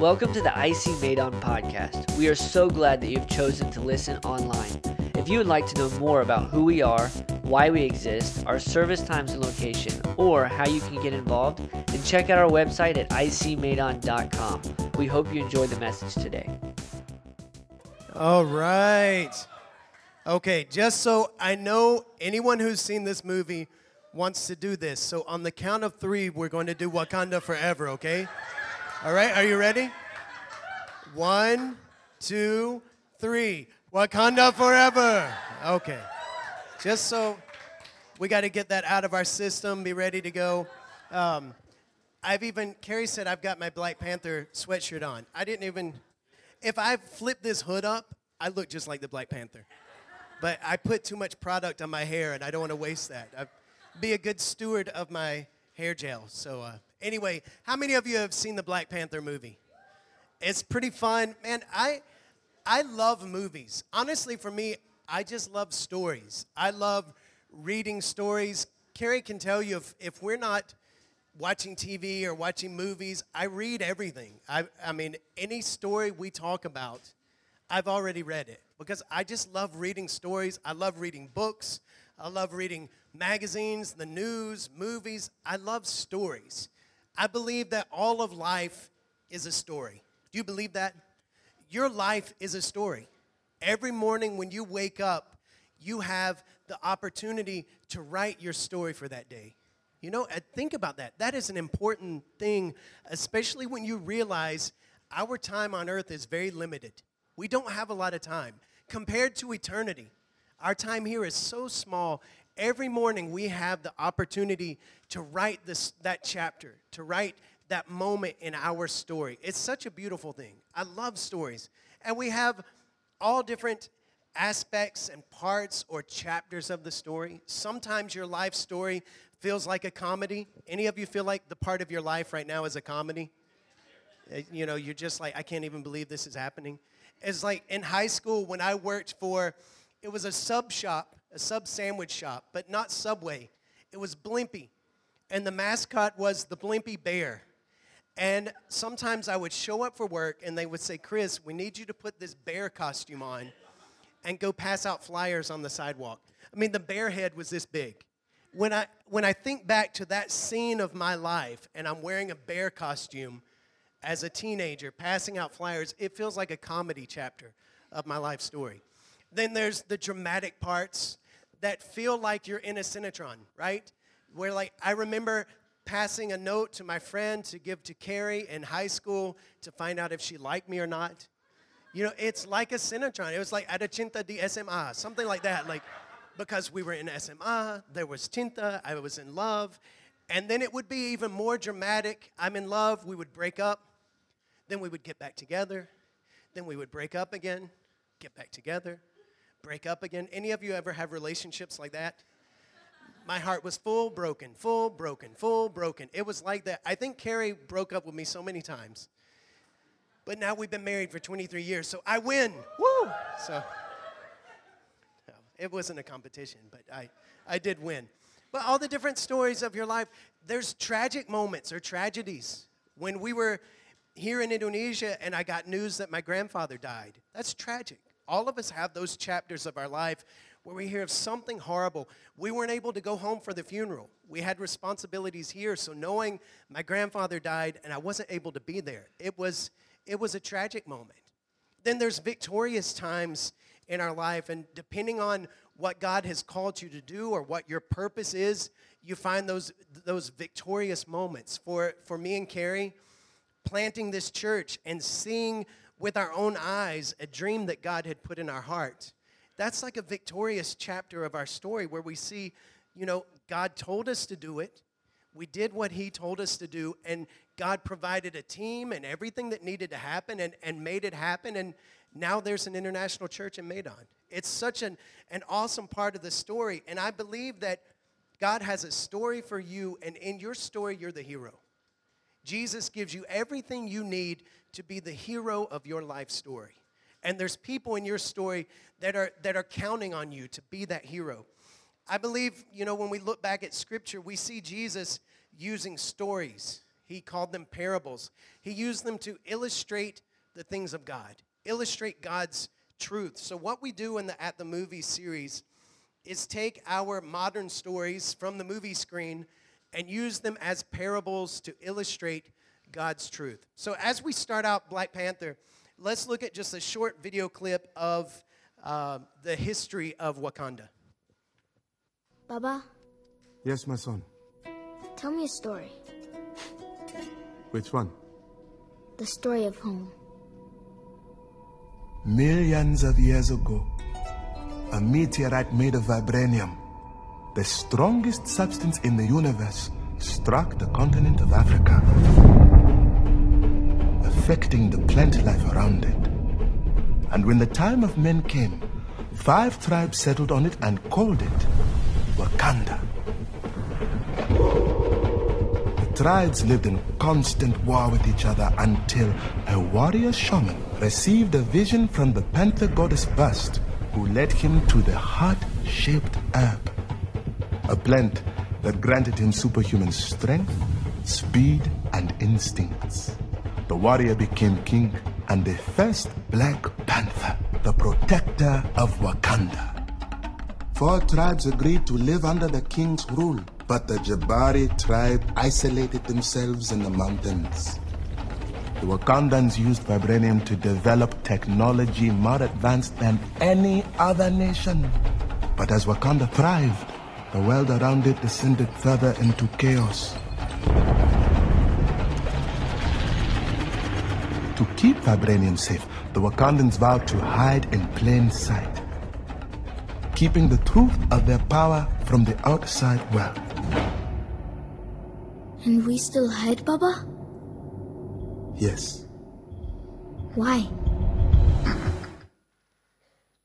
Welcome to the IC Medan podcast. We are so glad that you've chosen to listen online. If you would like to know more about who we are, why we exist, our service times and location, or how you can get involved, then check out our website at icmedan.com. We hope you enjoy the message today. All right. Okay, just so I know anyone who's seen this movie wants to do this. So on the count of three, we're going to do Wakanda Forever, okay? All right, are you ready? One, two, three. Wakanda Forever. Okay. Just so we got to get that out of our system, be ready to go. Um, I've even, Carrie said I've got my Black Panther sweatshirt on. I didn't even, if I flip this hood up, I look just like the Black Panther. But I put too much product on my hair and I don't want to waste that. I'd be a good steward of my hair gel. So, uh, Anyway, how many of you have seen the Black Panther movie? It's pretty fun. Man, I I love movies. Honestly, for me, I just love stories. I love reading stories. Carrie can tell you if, if we're not watching TV or watching movies, I read everything. I, I mean, any story we talk about, I've already read it because I just love reading stories. I love reading books. I love reading magazines, the news, movies. I love stories. I believe that all of life is a story. Do you believe that? Your life is a story. Every morning when you wake up, you have the opportunity to write your story for that day. You know, uh, think about that. That is an important thing, especially when you realize our time on earth is very limited. We don't have a lot of time compared to eternity. Our time here is so small every morning we have the opportunity to write this, that chapter, to write that moment in our story. It's such a beautiful thing. I love stories. And we have all different aspects and parts or chapters of the story. Sometimes your life story feels like a comedy. Any of you feel like the part of your life right now is a comedy? Uh, you know, you're just like, I can't even believe this is happening. It's like in high school when I worked for, it was a sub shop a sub sandwich shop, but not Subway. It was Blimpie. And the mascot was the Blimpie Bear. And sometimes I would show up for work and they would say, Chris, we need you to put this bear costume on and go pass out flyers on the sidewalk. I mean, the bear head was this big. When I, when I think back to that scene of my life and I'm wearing a bear costume as a teenager passing out flyers, it feels like a comedy chapter of my life story. Then there's the dramatic parts that feel like you're in a Sinetron, right? Where, like, I remember passing a note to my friend to give to Carrie in high school to find out if she liked me or not. You know, it's like a Sinetron. It was like Ada Cinta di SMA, something like that. Like, because we were in SMA, there was Tinta, I was in love. And then it would be even more dramatic. I'm in love, we would break up, then we would get back together, then we would break up again, get back together, break up again. Any of you ever have relationships like that? My heart was full, broken, full, broken, full, broken. It was like that. I think Carrie broke up with me so many times. But now we've been married for 23 years, so I win. Woo! So it wasn't a competition, but I, I did win. But all the different stories of your life, there's tragic moments or tragedies. When we were here in Indonesia and I got news that my grandfather died, that's tragic. All of us have those chapters of our life where we hear of something horrible. We weren't able to go home for the funeral. We had responsibilities here, so knowing my grandfather died and I wasn't able to be there, it was it was a tragic moment. Then there's victorious times in our life and depending on what God has called you to do or what your purpose is, you find those those victorious moments. For for me and Carrie, planting this church and seeing with our own eyes a dream that God had put in our heart. That's like a victorious chapter of our story where we see, you know, God told us to do it. We did what He told us to do, and God provided a team and everything that needed to happen and, and made it happen. And now there's an international church in Medan. It's such an, an awesome part of the story. And I believe that God has a story for you, and in your story, you're the hero. Jesus gives you everything you need to be the hero of your life story. And there's people in your story that are, that are counting on you to be that hero. I believe, you know, when we look back at scripture, we see Jesus using stories. He called them parables. He used them to illustrate the things of God, illustrate God's truth. So, what we do in the At the Movie series is take our modern stories from the movie screen and use them as parables to illustrate God's truth. So, as we start out Black Panther, let's look at just a short video clip of uh, the history of Wakanda. Baba, Yes, my son. tell me a story. Which one? The story of home. Millions of years ago, a meteorite made of vibranium, the strongest substance in the universe, struck the continent of Africa, affecting the plant life around it. And when the time of men came, five tribes settled on it and called it Wakanda. The tribes lived in constant war with each other until a warrior shaman received a vision from the panther goddess Bast, who led him to the heart-shaped herb, a plant that granted him superhuman strength, speed, and instincts. The warrior became king and the first Black Panther, the protector of Wakanda. Four tribes agreed to live under the king's rule, but the Jabari tribe isolated themselves in the mountains. The Wakandans used vibranium to develop technology more advanced than any other nation. But as Wakanda thrived, the world around it descended further into chaos. To keep vibranium safe, the Wakandans vowed to hide in plain sight, keeping the truth of their power from the outside world. And we still hide, Baba? Yes. Why?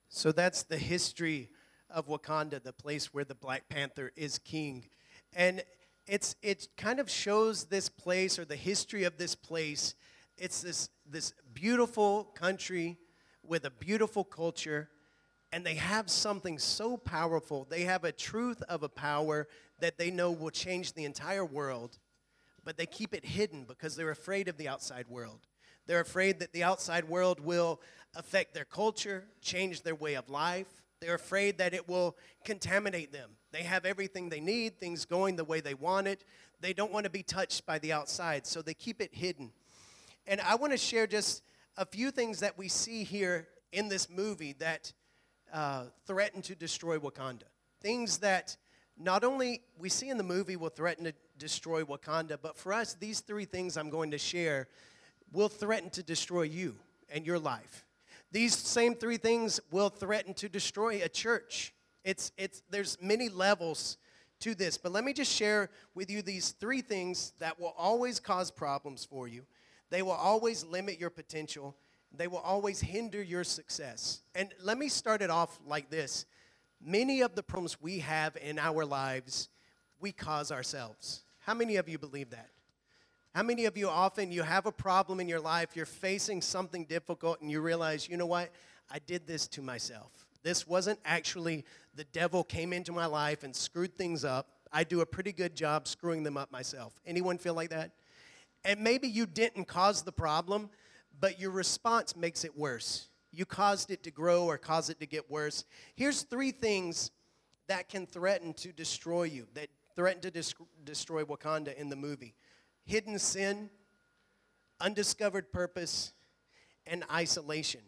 So that's the history of Wakanda, the place where the Black Panther is king. And it's it kind of shows this place or the history of this place. It's this this beautiful country with a beautiful culture and they have something so powerful. They have a truth of a power that they know will change the entire world, but they keep it hidden because they're afraid of the outside world. They're afraid that the outside world will affect their culture, change their way of life. They're afraid that it will contaminate them. They have everything they need, things going the way they want it. They don't want to be touched by the outside, so they keep it hidden. And I want to share just a few things that we see here in this movie that uh, threaten to destroy Wakanda. Things that not only we see in the movie will threaten to destroy Wakanda, but for us, these three things I'm going to share will threaten to destroy you and your life. These same three things will threaten to destroy a church. It's, it's, there's many levels to this, but let me just share with you these three things that will always cause problems for you. They will always limit your potential. They will always hinder your success. And let me start it off like this many of the problems we have in our lives, we cause ourselves. How many of you believe that? How many of you often you have a problem in your life, you're facing something difficult and you realize, you know what? I did this to myself. This wasn't actually the devil came into my life and screwed things up. I do a pretty good job screwing them up myself. Anyone feel like that? And maybe you didn't cause the problem, but your response makes it worse. You caused it to grow or cause it to get worse. Here's three things that can threaten to destroy you, that threaten to dis- destroy Wakanda in the movie hidden sin, undiscovered purpose, and isolation.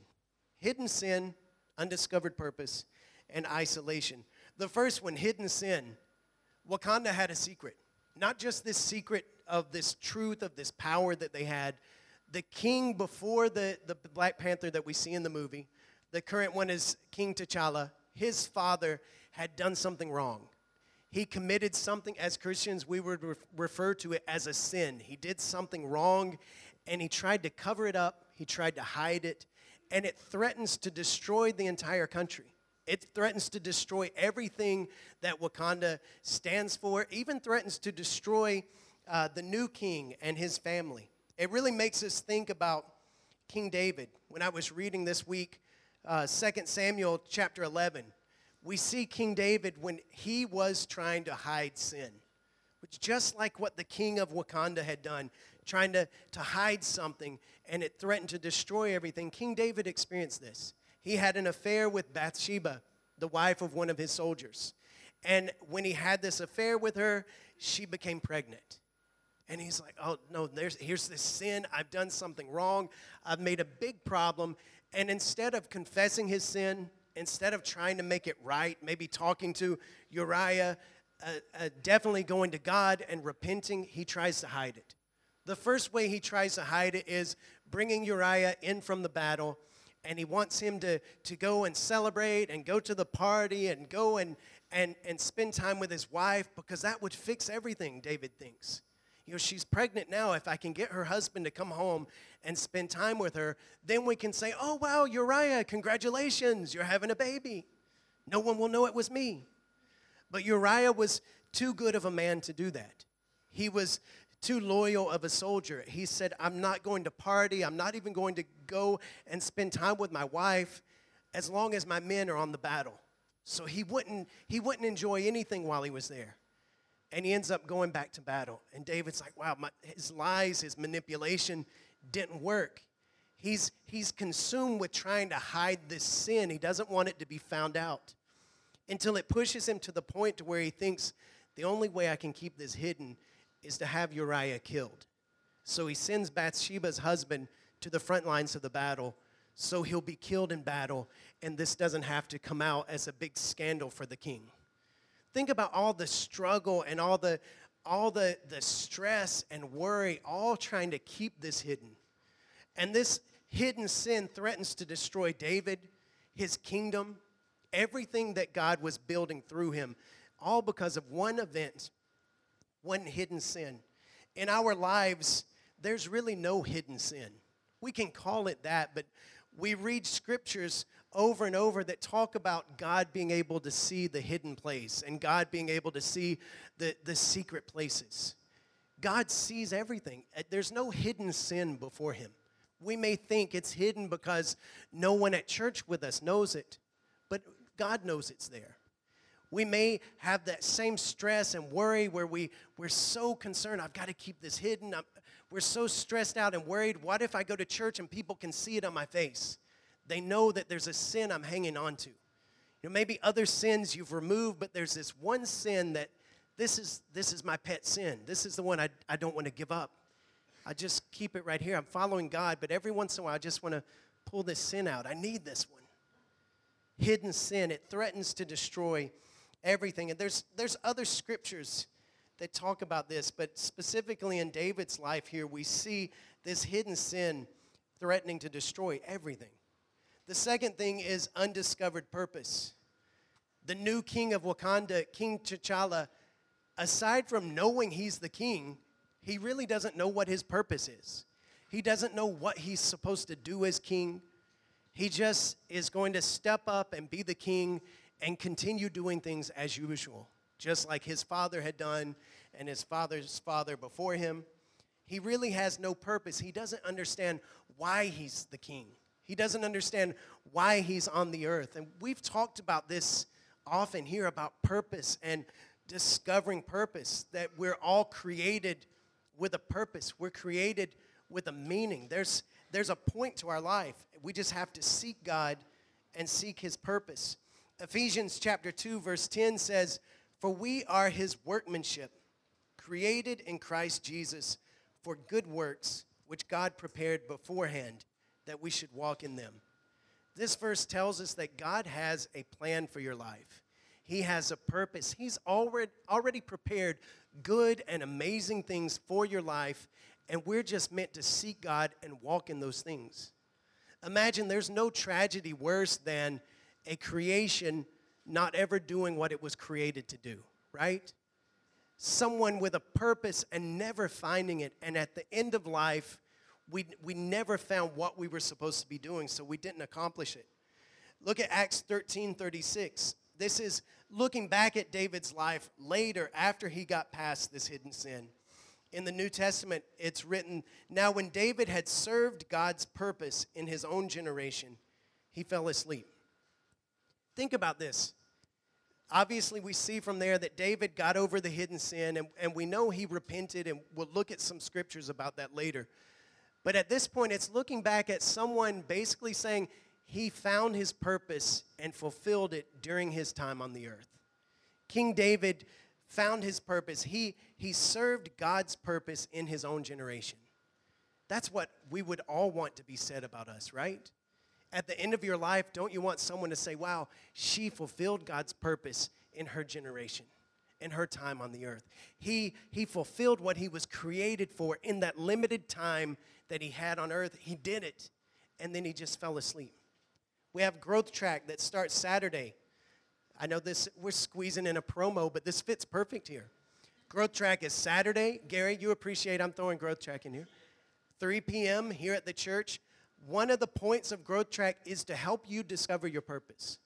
Hidden sin, undiscovered purpose, and isolation. The first one, hidden sin. Wakanda had a secret. Not just this secret of this truth, of this power that they had. The king before the, the Black Panther that we see in the movie, the current one is King T'Challa, his father had done something wrong. He committed something, as Christians, we would re- refer to it as a sin. He did something wrong and he tried to cover it up, he tried to hide it, and it threatens to destroy the entire country. It threatens to destroy everything that Wakanda stands for, even threatens to destroy uh, the new king and his family. It really makes us think about King David. When I was reading this week, uh, 2 Samuel chapter 11, we see King David when he was trying to hide sin, which just like what the king of Wakanda had done, trying to, to hide something, and it threatened to destroy everything. King David experienced this. He had an affair with Bathsheba, the wife of one of his soldiers. And when he had this affair with her, she became pregnant. And he's like, oh, no, there's, here's this sin. I've done something wrong. I've made a big problem. And instead of confessing his sin, instead of trying to make it right, maybe talking to Uriah, uh, uh, definitely going to God and repenting, he tries to hide it. The first way he tries to hide it is bringing Uriah in from the battle, and he wants him to, to go and celebrate and go to the party and go and, and, and spend time with his wife because that would fix everything, David thinks you know, she's pregnant now. If I can get her husband to come home and spend time with her, then we can say, oh, wow, Uriah, congratulations, you're having a baby. No one will know it was me. But Uriah was too good of a man to do that. He was too loyal of a soldier. He said, I'm not going to party. I'm not even going to go and spend time with my wife as long as my men are on the battle. So he wouldn't, he wouldn't enjoy anything while he was there and he ends up going back to battle. And David's like, wow, my, his lies, his manipulation didn't work. He's, he's consumed with trying to hide this sin. He doesn't want it to be found out until it pushes him to the point to where he thinks the only way I can keep this hidden is to have Uriah killed. So he sends Bathsheba's husband to the front lines of the battle so he'll be killed in battle and this doesn't have to come out as a big scandal for the king. Think about all the struggle and all the all the, the stress and worry, all trying to keep this hidden. And this hidden sin threatens to destroy David, his kingdom, everything that God was building through him, all because of one event, one hidden sin. In our lives, there's really no hidden sin. We can call it that, but we read scriptures over and over that talk about God being able to see the hidden place and God being able to see the, the secret places. God sees everything. Uh, there's no hidden sin before Him. We may think it's hidden because no one at church with us knows it, but God knows it's there. We may have that same stress and worry where we, we're so concerned, I've got to keep this hidden. I'm, we're so stressed out and worried. What if I go to church and people can see it on my face? They know that there's a sin I'm hanging on to. You know, maybe other sins you've removed, but there's this one sin that this is this is my pet sin. This is the one I, I don't want to give up. I just keep it right here. I'm following God, but every once in a while I just want to pull this sin out. I need this one. Hidden sin, it threatens to destroy everything. And there's there's other scriptures that talk about this, but specifically in David's life here, we see this hidden sin threatening to destroy everything. The second thing is undiscovered purpose. The new king of Wakanda, King T'Challa, aside from knowing he's the king, he really doesn't know what his purpose is. He doesn't know what he's supposed to do as king. He just is going to step up and be the king and continue doing things as usual just like his father had done and his father's father before him. He really has no purpose. He doesn't understand why he's the king. He doesn't understand why he's on the earth. And we've talked about this often here about purpose and discovering purpose, that we're all created with a purpose. We're created with a meaning. There's, there's a point to our life. We just have to seek God and seek his purpose. Ephesians chapter 2 verse 10 says, for we are his workmanship, created in Christ Jesus for good works, which God prepared beforehand that we should walk in them. This verse tells us that God has a plan for your life. He has a purpose. He's already, already prepared good and amazing things for your life, and we're just meant to seek God and walk in those things. Imagine there's no tragedy worse than a creation not ever doing what it was created to do, right? Someone with a purpose and never finding it. And at the end of life, we, we never found what we were supposed to be doing, so we didn't accomplish it. Look at Acts 13 36. This is looking back at David's life later after he got past this hidden sin. In the New Testament, it's written Now, when David had served God's purpose in his own generation, he fell asleep. Think about this. obviously, we see from there that David got over the hidden sin, and, and we know he repented, and we'll look at some scriptures about that later. But at this point, it's looking back at someone basically saying he found his purpose and fulfilled it during his time on the earth. King David found his purpose. He, he served God's purpose in his own generation. That's what we would all want to be said about us, right? At the end of your life, don't you want someone to say, wow, she fulfilled God's purpose in her generation, in her time on the earth? He, he fulfilled what he was created for in that limited time that he had on earth. He did it, and then he just fell asleep. We have Growth Track that starts Saturday. I know this, we're squeezing in a promo, but this fits perfect here. Growth Track is Saturday. Gary, you appreciate I'm throwing Growth Track in here. 3 p.m. here at the church. One of the points of Growth Track is to help you discover your purpose.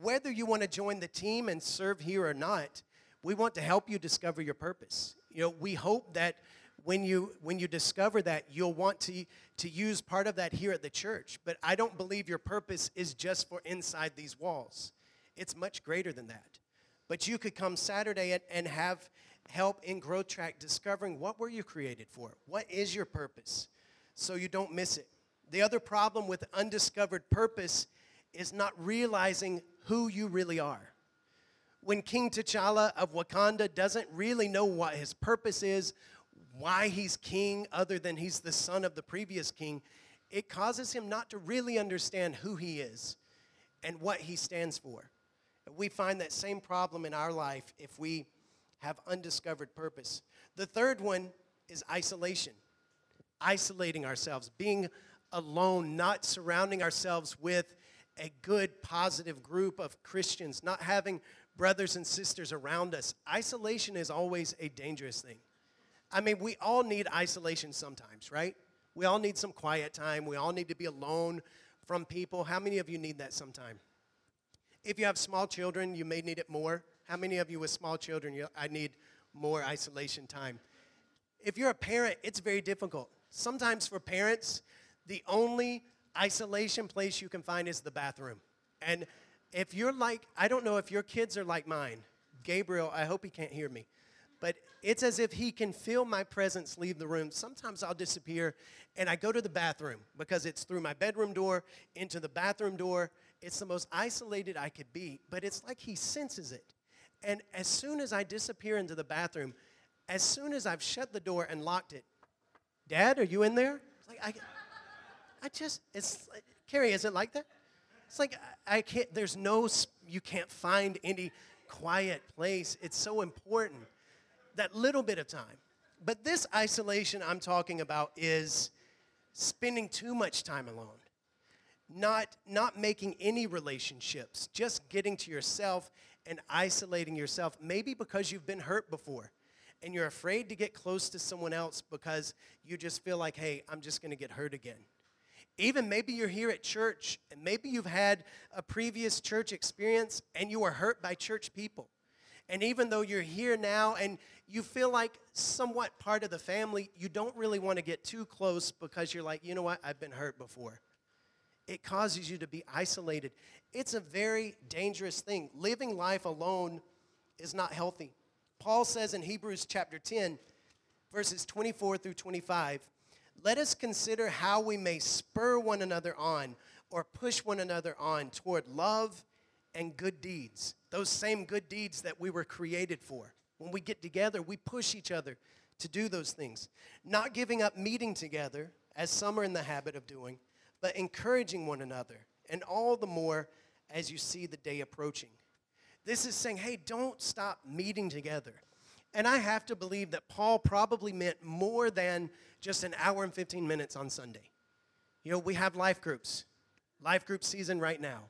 Whether you want to join the team and serve here or not, we want to help you discover your purpose. You know, we hope that when you when you discover that you'll want to to use part of that here at the church. But i don't believe your purpose is just for inside these walls. It's much greater than that. But you could come saturday and, and have help in growth track discovering what were you created for? What is your purpose? So you don't miss it. The other problem with undiscovered purpose is not realizing who you really are. When King T'Challa of Wakanda doesn't really know what his purpose is, why he's king, other than he's the son of the previous king, it causes him not to really understand who he is and what he stands for. We find that same problem in our life if we have undiscovered purpose. The third one is isolation isolating ourselves, being alone, not surrounding ourselves with a good, positive group of Christians, not having brothers and sisters around us. Isolation is always a dangerous thing. I mean, we all need isolation sometimes, right? We all need some quiet time. We all need to be alone from people. How many of you need that sometime? If you have small children, you may need it more. How many of you with small children, you, I need more isolation time? If you're a parent, it's very difficult. Sometimes for parents, the only isolation place you can find is the bathroom. And if you're like, I don't know if your kids are like mine, Gabriel, I hope he can't hear me, but it's as if he can feel my presence leave the room. Sometimes I'll disappear and I go to the bathroom because it's through my bedroom door into the bathroom door. It's the most isolated I could be, but it's like he senses it. And as soon as I disappear into the bathroom, as soon as I've shut the door and locked it, Dad, are you in there? Like, I, I just, it's, like, Carrie, is it like that? It's like, I, I can't, there's no, you can't find any quiet place. It's so important, that little bit of time. But this isolation I'm talking about is spending too much time alone, not, not making any relationships, just getting to yourself and isolating yourself, maybe because you've been hurt before and you're afraid to get close to someone else because you just feel like, hey, I'm just going to get hurt again. Even maybe you're here at church and maybe you've had a previous church experience and you were hurt by church people. And even though you're here now and you feel like somewhat part of the family, you don't really want to get too close because you're like, you know what, I've been hurt before. It causes you to be isolated. It's a very dangerous thing. Living life alone is not healthy. Paul says in Hebrews chapter 10, verses 24 through 25, let us consider how we may spur one another on or push one another on toward love and good deeds. Those same good deeds that we were created for. When we get together, we push each other to do those things. Not giving up meeting together, as some are in the habit of doing, but encouraging one another, and all the more as you see the day approaching. This is saying, hey, don't stop meeting together. And I have to believe that Paul probably meant more than just an hour and 15 minutes on Sunday. You know, we have life groups, life group season right now.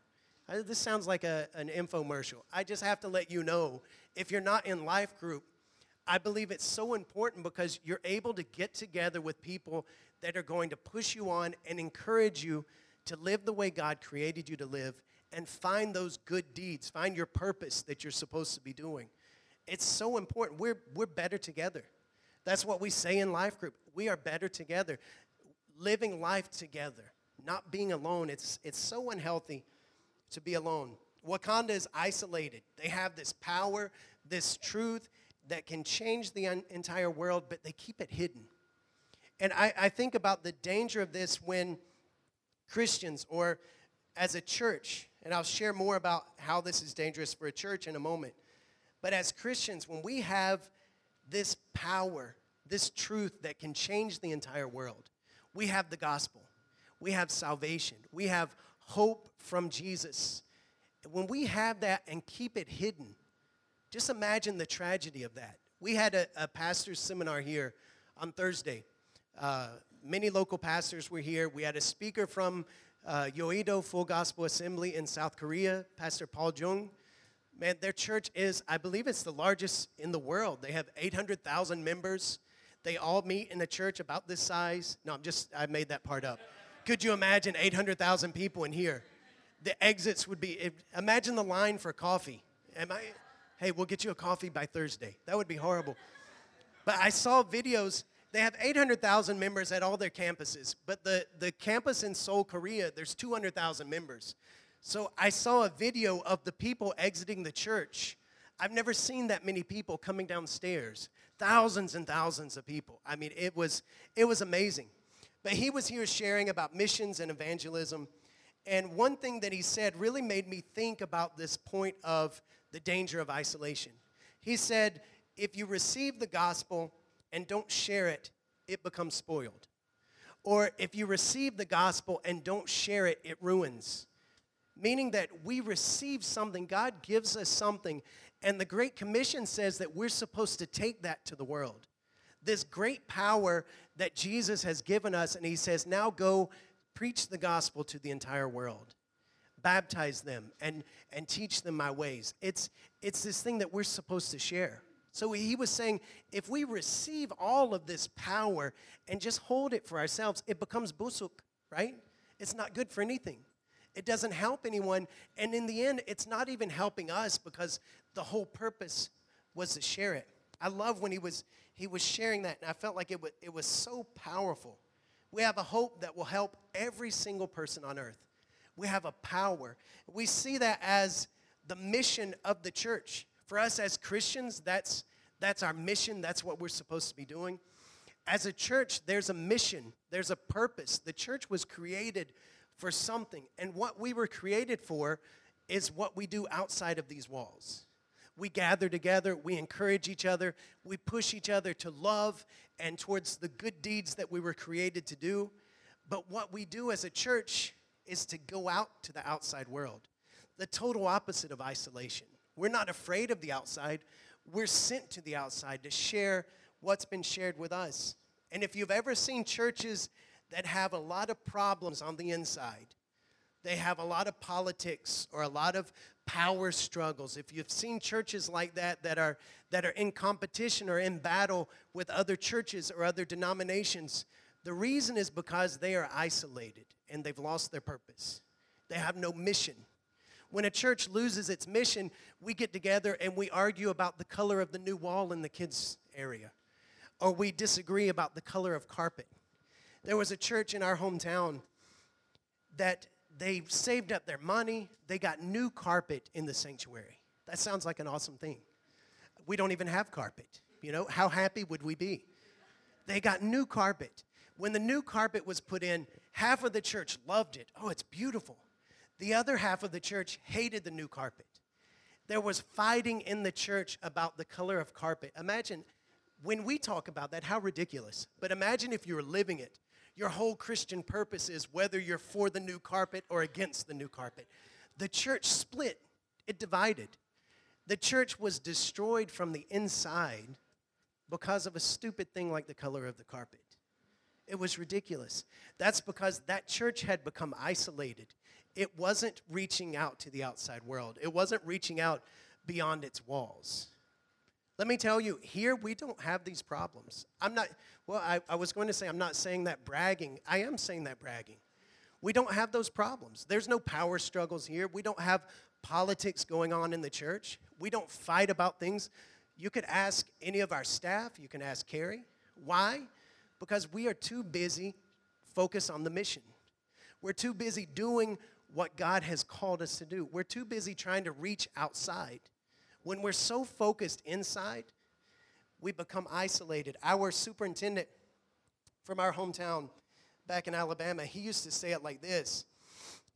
This sounds like a, an infomercial. I just have to let you know if you're not in life group, I believe it's so important because you're able to get together with people that are going to push you on and encourage you to live the way God created you to live and find those good deeds, find your purpose that you're supposed to be doing. It's so important. We're, we're better together. That's what we say in life group. We are better together. Living life together, not being alone. It's, it's so unhealthy to be alone. Wakanda is isolated. They have this power, this truth that can change the entire world, but they keep it hidden. And I, I think about the danger of this when Christians or as a church, and I'll share more about how this is dangerous for a church in a moment. But as Christians, when we have this power, this truth that can change the entire world, we have the gospel, we have salvation, we have hope from Jesus. When we have that and keep it hidden, just imagine the tragedy of that. We had a, a pastor's seminar here on Thursday. Uh, many local pastors were here. We had a speaker from uh, Yoido Full Gospel Assembly in South Korea, Pastor Paul Jung. Man, their church is, I believe it's the largest in the world. They have 800,000 members. They all meet in a church about this size. No, I'm just, I made that part up. Could you imagine 800,000 people in here? The exits would be, imagine the line for coffee. Am I, hey, we'll get you a coffee by Thursday. That would be horrible. But I saw videos. They have 800,000 members at all their campuses, but the, the campus in Seoul, Korea, there's 200,000 members. So I saw a video of the people exiting the church. I've never seen that many people coming downstairs. Thousands and thousands of people. I mean, it was it was amazing. But he was here sharing about missions and evangelism. And one thing that he said really made me think about this point of the danger of isolation. He said, if you receive the gospel and don't share it, it becomes spoiled. Or if you receive the gospel and don't share it, it ruins. Meaning that we receive something, God gives us something, and the Great Commission says that we're supposed to take that to the world. This great power that Jesus has given us, and He says, now go preach the gospel to the entire world baptize them and, and teach them my ways. It's, it's this thing that we're supposed to share. So he was saying, if we receive all of this power and just hold it for ourselves, it becomes busuk, right? It's not good for anything. It doesn't help anyone. And in the end, it's not even helping us because the whole purpose was to share it. I love when he was, he was sharing that, and I felt like it was, it was so powerful. We have a hope that will help every single person on earth we have a power. We see that as the mission of the church. For us as Christians, that's, that's our mission, that's what we're supposed to be doing. As a church, there's a mission, there's a purpose. The church was created for something, and what we were created for is what we do outside of these walls. We gather together, we encourage each other, we push each other to love and towards the good deeds that we were created to do. But what we do as a church is to go out to the outside world. The total opposite of isolation. We're not afraid of the outside. We're sent to the outside to share what's been shared with us. And if you've ever seen churches that have a lot of problems on the inside, they have a lot of politics or a lot of power struggles. If you've seen churches like that that are that are in competition or in battle with other churches or other denominations, the reason is because they are isolated and they've lost their purpose. They have no mission. When a church loses its mission, we get together and we argue about the color of the new wall in the kids' area, or we disagree about the color of carpet. There was a church in our hometown that they saved up their money, they got new carpet in the sanctuary. That sounds like an awesome thing. We don't even have carpet. You know, how happy would we be? They got new carpet. When the new carpet was put in, half of the church loved it. Oh, it's beautiful. The other half of the church hated the new carpet. There was fighting in the church about the color of carpet. Imagine when we talk about that, how ridiculous. But imagine if you were living it. Your whole Christian purpose is whether you're for the new carpet or against the new carpet. The church split, it divided. The church was destroyed from the inside because of a stupid thing like the color of the carpet. It was ridiculous. That's because that church had become isolated. It wasn't reaching out to the outside world, it wasn't reaching out beyond its walls. Let me tell you, here we don't have these problems. I'm not, well, I, I was going to say I'm not saying that bragging. I am saying that bragging. We don't have those problems. There's no power struggles here. We don't have politics going on in the church. We don't fight about things. You could ask any of our staff, you can ask Carrie. Why? Because we are too busy focused on the mission. We're too busy doing what God has called us to do. We're too busy trying to reach outside. When we're so focused inside, we become isolated. Our superintendent from our hometown back in Alabama, he used to say it like this.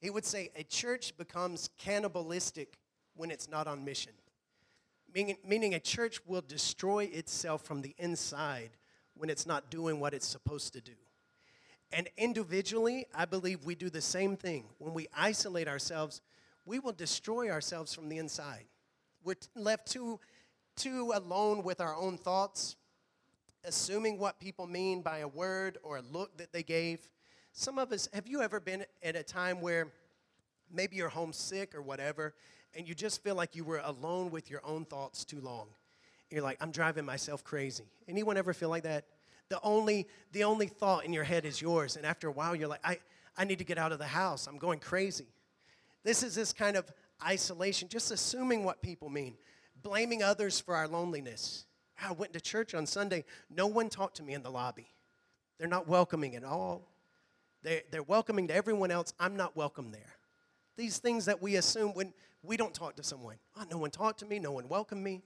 He would say, A church becomes cannibalistic when it's not on mission. Meaning, meaning a church will destroy itself from the inside when it's not doing what it's supposed to do. And individually, I believe we do the same thing. When we isolate ourselves, we will destroy ourselves from the inside. We're left too, too alone with our own thoughts, assuming what people mean by a word or a look that they gave. Some of us, have you ever been at a time where maybe you're homesick or whatever, and you just feel like you were alone with your own thoughts too long? You're like, I'm driving myself crazy. Anyone ever feel like that? The only, the only thought in your head is yours. And after a while, you're like, I, I need to get out of the house. I'm going crazy. This is this kind of isolation, just assuming what people mean, blaming others for our loneliness. I went to church on Sunday. No one talked to me in the lobby. They're not welcoming at all. They're, they're welcoming to everyone else. I'm not welcome there. These things that we assume when we don't talk to someone. Oh, no one talked to me. No one welcomed me.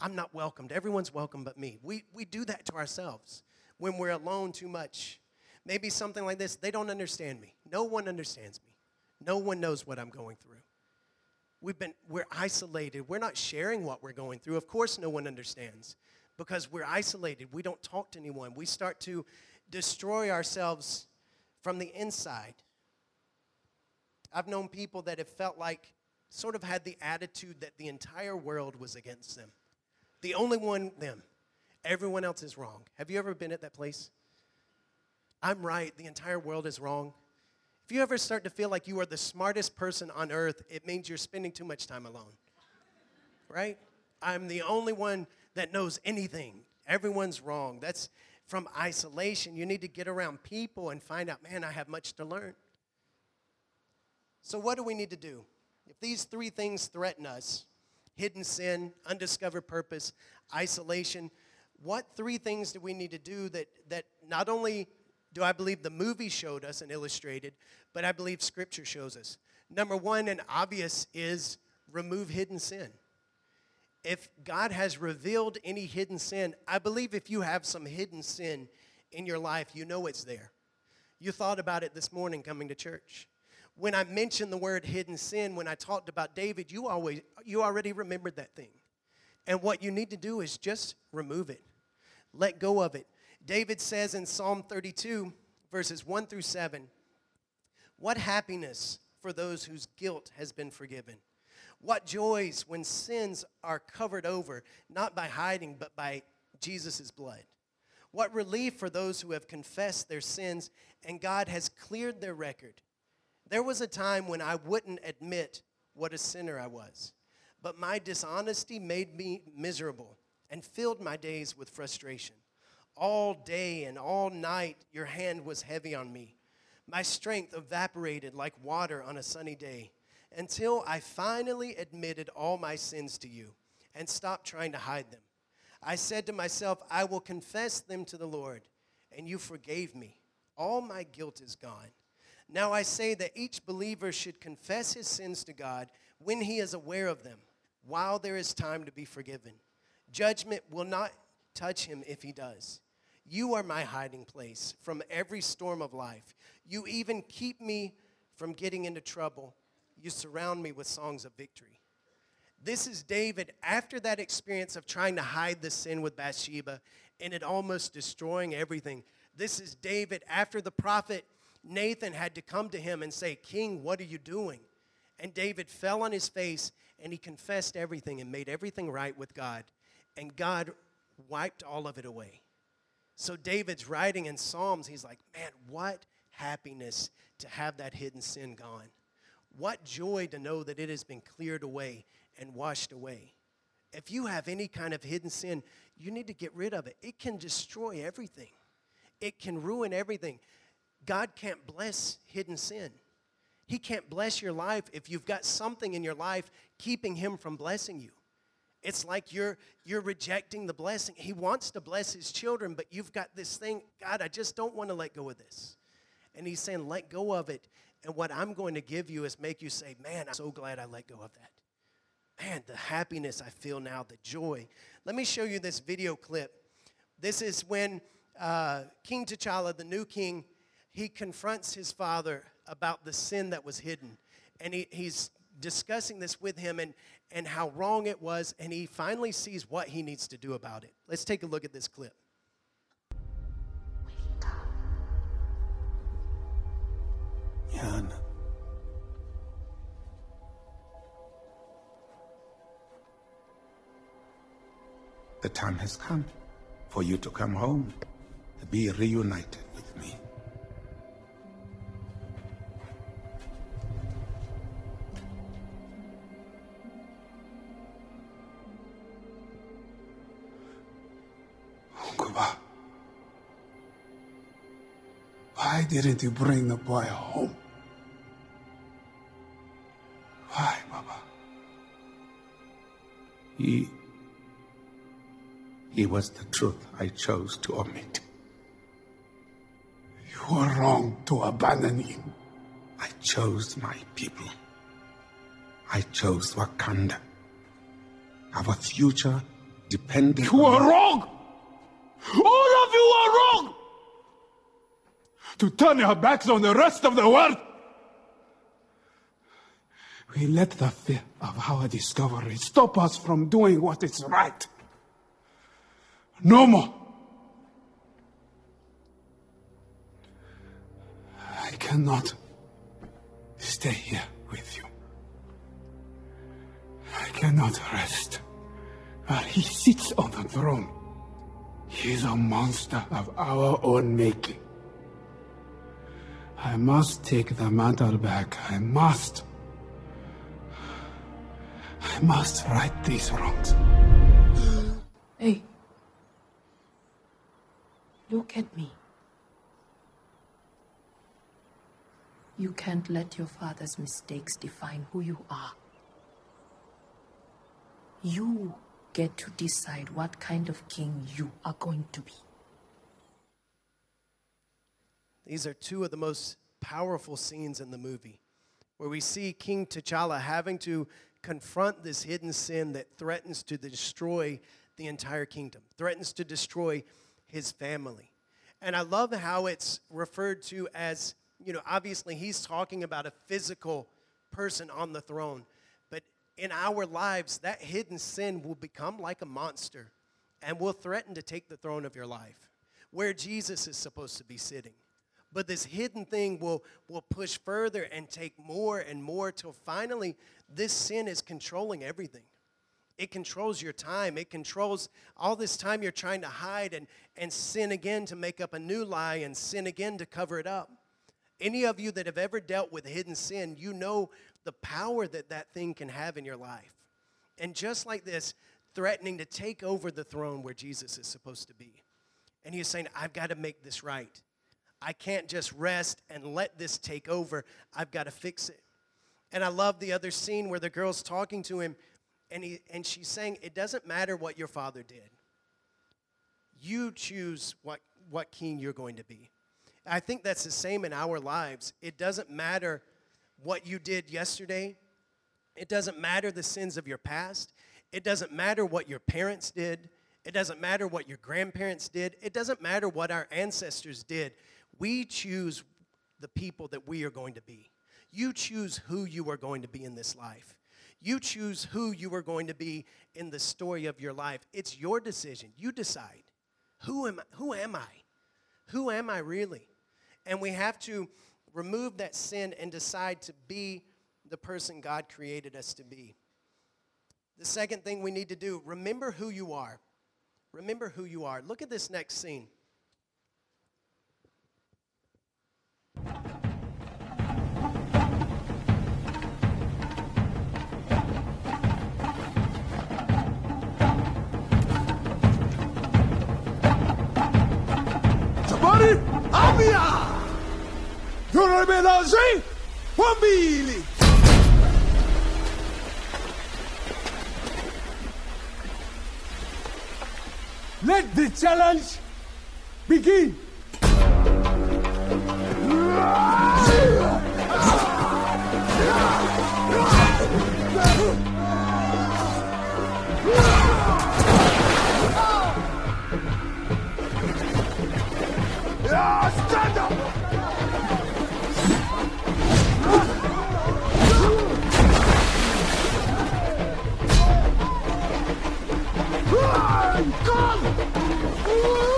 I'm not welcomed. Everyone's welcome but me. We, we do that to ourselves when we're alone too much. Maybe something like this they don't understand me. No one understands me. No one knows what I'm going through. We've been, we're isolated. We're not sharing what we're going through. Of course, no one understands because we're isolated. We don't talk to anyone. We start to destroy ourselves from the inside. I've known people that have felt like, sort of had the attitude that the entire world was against them. The only one, them. Everyone else is wrong. Have you ever been at that place? I'm right. The entire world is wrong. If you ever start to feel like you are the smartest person on earth, it means you're spending too much time alone. Right? I'm the only one that knows anything. Everyone's wrong. That's from isolation. You need to get around people and find out, man, I have much to learn. So, what do we need to do? If these three things threaten us, hidden sin, undiscovered purpose, isolation. What three things do we need to do that, that not only do I believe the movie showed us and illustrated, but I believe scripture shows us? Number one and obvious is remove hidden sin. If God has revealed any hidden sin, I believe if you have some hidden sin in your life, you know it's there. You thought about it this morning coming to church when I mentioned the word hidden sin, when I talked about David, you always you already remembered that thing. And what you need to do is just remove it. Let go of it. David says in Psalm 32, verses 1 through 7, What happiness for those whose guilt has been forgiven. What joys when sins are covered over, not by hiding, but by Jesus' blood. What relief for those who have confessed their sins and God has cleared their record. There was a time when I wouldn't admit what a sinner I was, but my dishonesty made me miserable and filled my days with frustration. All day and all night, your hand was heavy on me. My strength evaporated like water on a sunny day until I finally admitted all my sins to you and stopped trying to hide them. I said to myself, I will confess them to the Lord, and you forgave me. All my guilt is gone. Now I say that each believer should confess his sins to God when he is aware of them, while there is time to be forgiven. Judgment will not touch him if he does. You are my hiding place from every storm of life. You even keep me from getting into trouble. You surround me with songs of victory. This is David after that experience of trying to hide the sin with Bathsheba and it almost destroying everything. This is David after the prophet Nathan had to come to him and say, King, what are you doing? And David fell on his face and he confessed everything and made everything right with God. And God wiped all of it away. So David's writing in Psalms, he's like, man, what happiness to have that hidden sin gone. What joy to know that it has been cleared away and washed away. If you have any kind of hidden sin, you need to get rid of it. It can destroy everything, it can ruin everything. God can't bless hidden sin. He can't bless your life if you've got something in your life keeping Him from blessing you. It's like you're, you're rejecting the blessing. He wants to bless His children, but you've got this thing, God, I just don't want to let go of this. And he's saying, let go of it. And what I'm going to give you is make you say, man, I'm so glad I let go of that. Man, the happiness I feel now, the joy. Let me show you this video clip. This is when uh, King T'Challa, the new king, he confronts his father about the sin that was hidden. And he, he's discussing this with him and, and how wrong it was. And he finally sees what he needs to do about it. Let's take a look at this clip. Yan. The time has come for you to come home, to be reunited with me. Why didn't you bring the boy home? Why, Baba? He. He was the truth I chose to omit. You were wrong to abandon him. I chose my people. I chose Wakanda. Our future depended You are wrong! To turn your backs on the rest of the world! We let the fear of our discovery stop us from doing what is right. No more. I cannot stay here with you. I cannot rest while he sits on the throne. He is a monster of our own making. I must take the mantle back. I must. I must right these wrongs. Hey. Look at me. You can't let your father's mistakes define who you are. You get to decide what kind of king you are going to be. These are two of the most powerful scenes in the movie where we see King T'Challa having to confront this hidden sin that threatens to destroy the entire kingdom, threatens to destroy his family. And I love how it's referred to as, you know, obviously he's talking about a physical person on the throne, but in our lives, that hidden sin will become like a monster and will threaten to take the throne of your life where Jesus is supposed to be sitting. But this hidden thing will, will push further and take more and more till finally this sin is controlling everything. It controls your time. It controls all this time you're trying to hide and, and sin again to make up a new lie and sin again to cover it up. Any of you that have ever dealt with hidden sin, you know the power that that thing can have in your life. And just like this, threatening to take over the throne where Jesus is supposed to be. And he's saying, I've got to make this right. I can't just rest and let this take over. I've got to fix it. And I love the other scene where the girl's talking to him and, he, and she's saying, It doesn't matter what your father did. You choose what, what king you're going to be. I think that's the same in our lives. It doesn't matter what you did yesterday, it doesn't matter the sins of your past, it doesn't matter what your parents did, it doesn't matter what your grandparents did, it doesn't matter what our ancestors did. We choose the people that we are going to be. You choose who you are going to be in this life. You choose who you are going to be in the story of your life. It's your decision. You decide. Who am, I? who am I? Who am I really? And we have to remove that sin and decide to be the person God created us to be. The second thing we need to do, remember who you are. Remember who you are. Look at this next scene. via! You're? Bambili! Let the challenge begin! Ooh.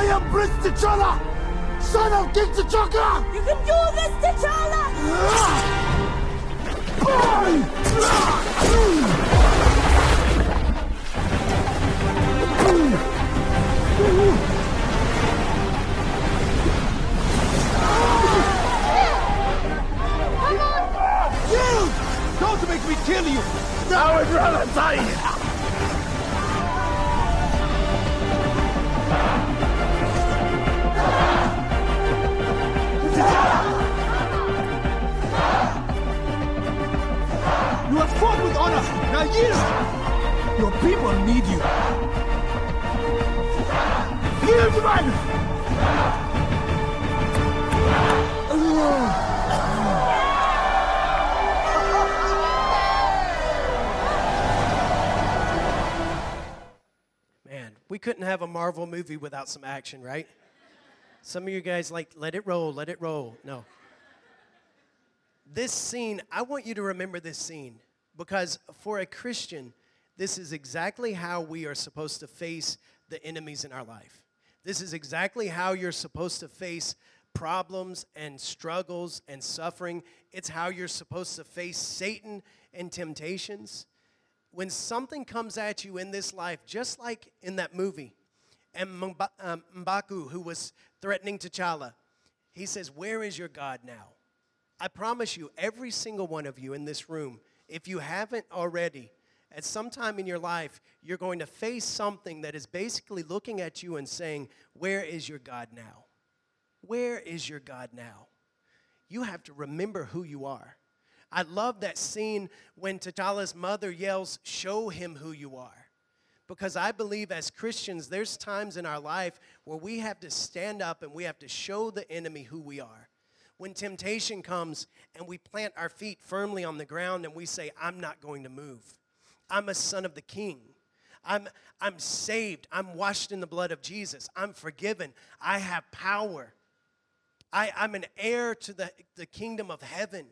I am Prince T'Challa, son of King T'Chaka! You can do this, T'Challa! You! Don't make me kill you! I would rather die! You have fought with honor. Now yield. Your people need you. Yield, man! Man, we couldn't have a Marvel movie without some action, right? Some of you guys like, let it roll, let it roll. No. This scene, I want you to remember this scene because for a Christian, this is exactly how we are supposed to face the enemies in our life. This is exactly how you're supposed to face problems and struggles and suffering. It's how you're supposed to face Satan and temptations when something comes at you in this life, just like in that movie, and um, Mbaku, who was threatening T'Challa, he says, Where is your God now? I promise you, every single one of you in this room, if you haven't already, at some time in your life, you're going to face something that is basically looking at you and saying, Where is your God now? Where is your God now? You have to remember who you are. I love that scene when T'Challa's mother yells, Show him who you are. Because I believe as Christians, there's times in our life where we have to stand up and we have to show the enemy who we are. When temptation comes and we plant our feet firmly on the ground and we say, I'm not going to move. I'm a son of the king. I'm, I'm saved. I'm washed in the blood of Jesus. I'm forgiven. I have power. I, I'm an heir to the, the kingdom of heaven.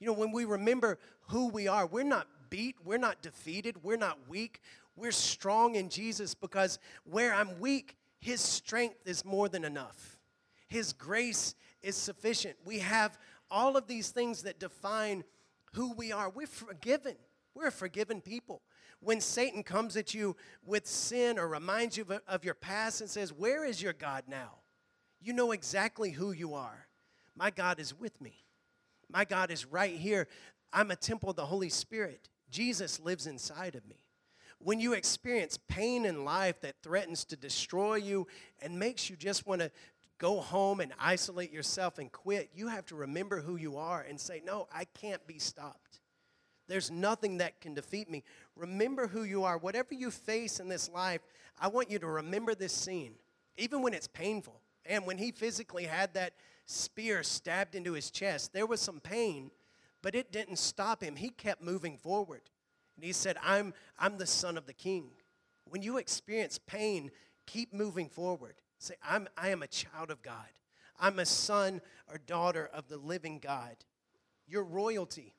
You know, when we remember who we are, we're not beat, we're not defeated, we're not weak. We're strong in Jesus because where I'm weak, His strength is more than enough. His grace is sufficient. We have all of these things that define who we are. We're forgiven. We're a forgiven people. When Satan comes at you with sin or reminds you of, your past and says, Where is your God now? You know exactly who you are. My God is with me. My God is right here. I'm a temple of the Holy Spirit. Jesus lives inside of me. When you experience pain in life that threatens to destroy you and makes you just want to go home and isolate yourself and quit, you have to remember who you are and say, No, I can't be stopped. There's nothing that can defeat me. Remember who you are. Whatever you face in this life, I want you to remember this scene, even when it's painful. And when he physically had that spear stabbed into his chest, there was some pain, but it didn't stop him. He kept moving forward. And he said, I'm, I'm the son of the king. When you experience pain, keep moving forward. Say, I'm, I am a child of God. I'm a son or daughter of the living God. Your royalty.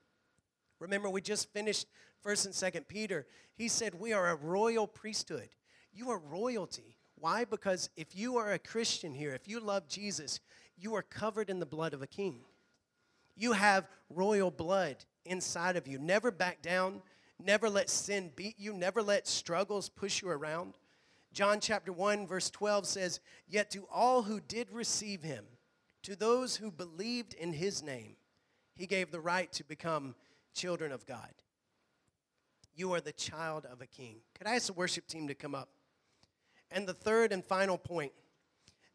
Remember, we just finished 1st and 2nd Peter. He said, We are a royal priesthood. You are royalty. Why? Because if you are a Christian here, if you love Jesus, you are covered in the blood of a king. You have royal blood inside of you. Never back down. Never let sin beat you. Never let struggles push you around. John chapter 1, verse 12 says, Yet to all who did receive him, to those who believed in his name, he gave the right to become children of God. You are the child of a king. Could I ask the worship team to come up? And the third and final point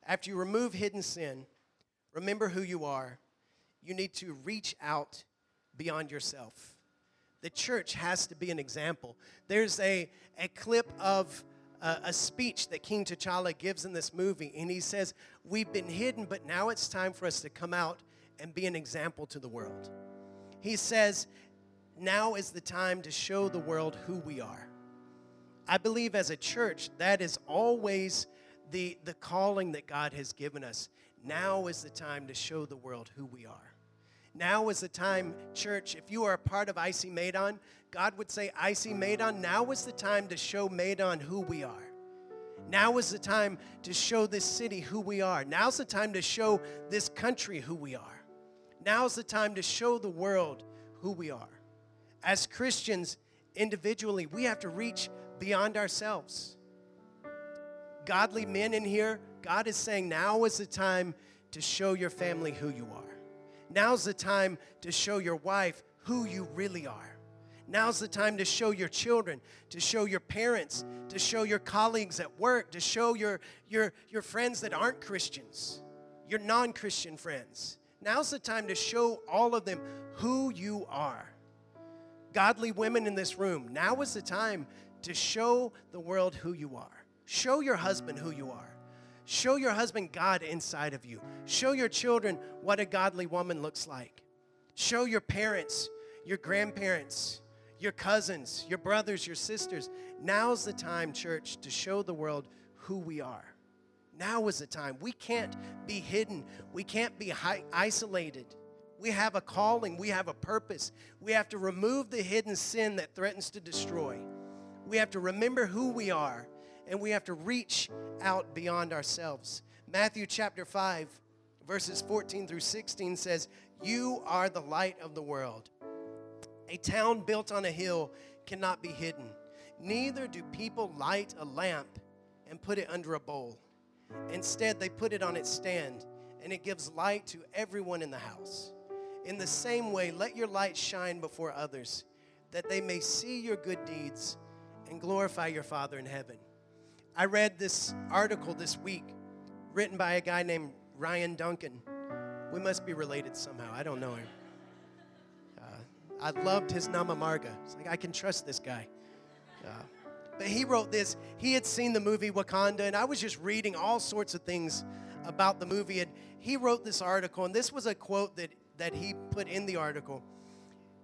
after you remove hidden sin, remember who you are. You need to reach out beyond yourself. The church has to be an example. There's a, a clip of a, speech that King T'Challa gives in this movie, and he says, We've been hidden, but now it's time for us to come out and be an example to the world. He says, Now is the time to show the world who we are. I believe as a church, that is always the, the calling that God has given us. Now is the time to show the world who we are. Now is the time, church, if you are a part of IC Medan, God would say, IC Medan, now is the time to show Medan who we are. Now is the time to show this city who we are. Now's the time to show this country who we are. Now's the time to show the world who we are. As Christians, individually, we have to reach beyond ourselves. Godly men in here, God is saying now is the time to show your family who you are. Now's the time to show your wife who you really are. Now's the time to show your children, to show your parents, to show your colleagues at work, to show your, your, your friends that aren't Christians, your non Christian friends. Now's the time to show all of them who you are. Godly women in this room, now is the time to show the world who you are. Show your husband who you are. Show your husband God inside of you. Show your children what a godly woman looks like. Show your parents, your grandparents, your cousins, your brothers, your sisters. Now's the time, church, to show the world who we are. Now is the time. We can't be hidden, we can't be isolated. We have a calling, we have a purpose. We have to remove the hidden sin that threatens to destroy. We have to remember who we are and we have to reach out beyond ourselves. Matthew chapter 5, verses 14 through 16 says, You are the light of the world. A town built on a hill cannot be hidden. Neither do people light a lamp and put it under a bowl. Instead, they put it on its stand, and it gives light to everyone in the house. In the same way, let your light shine before others, that they may see your good deeds and glorify your Father in heaven. I read this article this week written by a guy named Ryan Duncan. We must be related somehow. I don't know him. Uh, I loved his Nama Marga. It's like, I can trust this guy. Uh, but he wrote this. He had seen the movie Wakanda, and I was just reading all sorts of things about the movie. And he wrote this article, and this was a quote that, that he put in the article.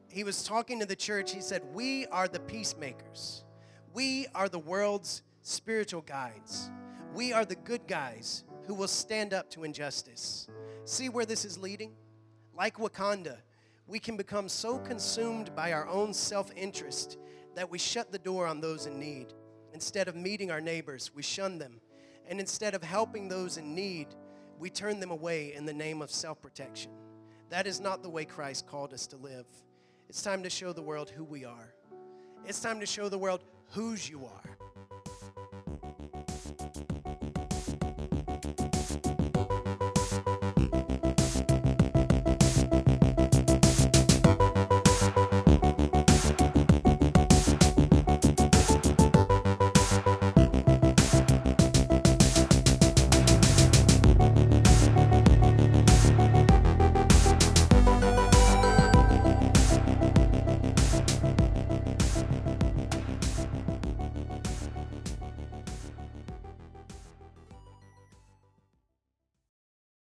He was talking to the church. He said, We are the peacemakers, we are the world's spiritual guides. We are the good guys who will stand up to injustice. See where this is leading? Like Wakanda, we can become so consumed by our own self interest that we shut the door on those in need. Instead of meeting our neighbors, we shun them. And instead of helping those in need, we turn them away in the name of self protection. That is not the way Christ called us to live. It's time to show the world who we are. It's time to show the world whose you are.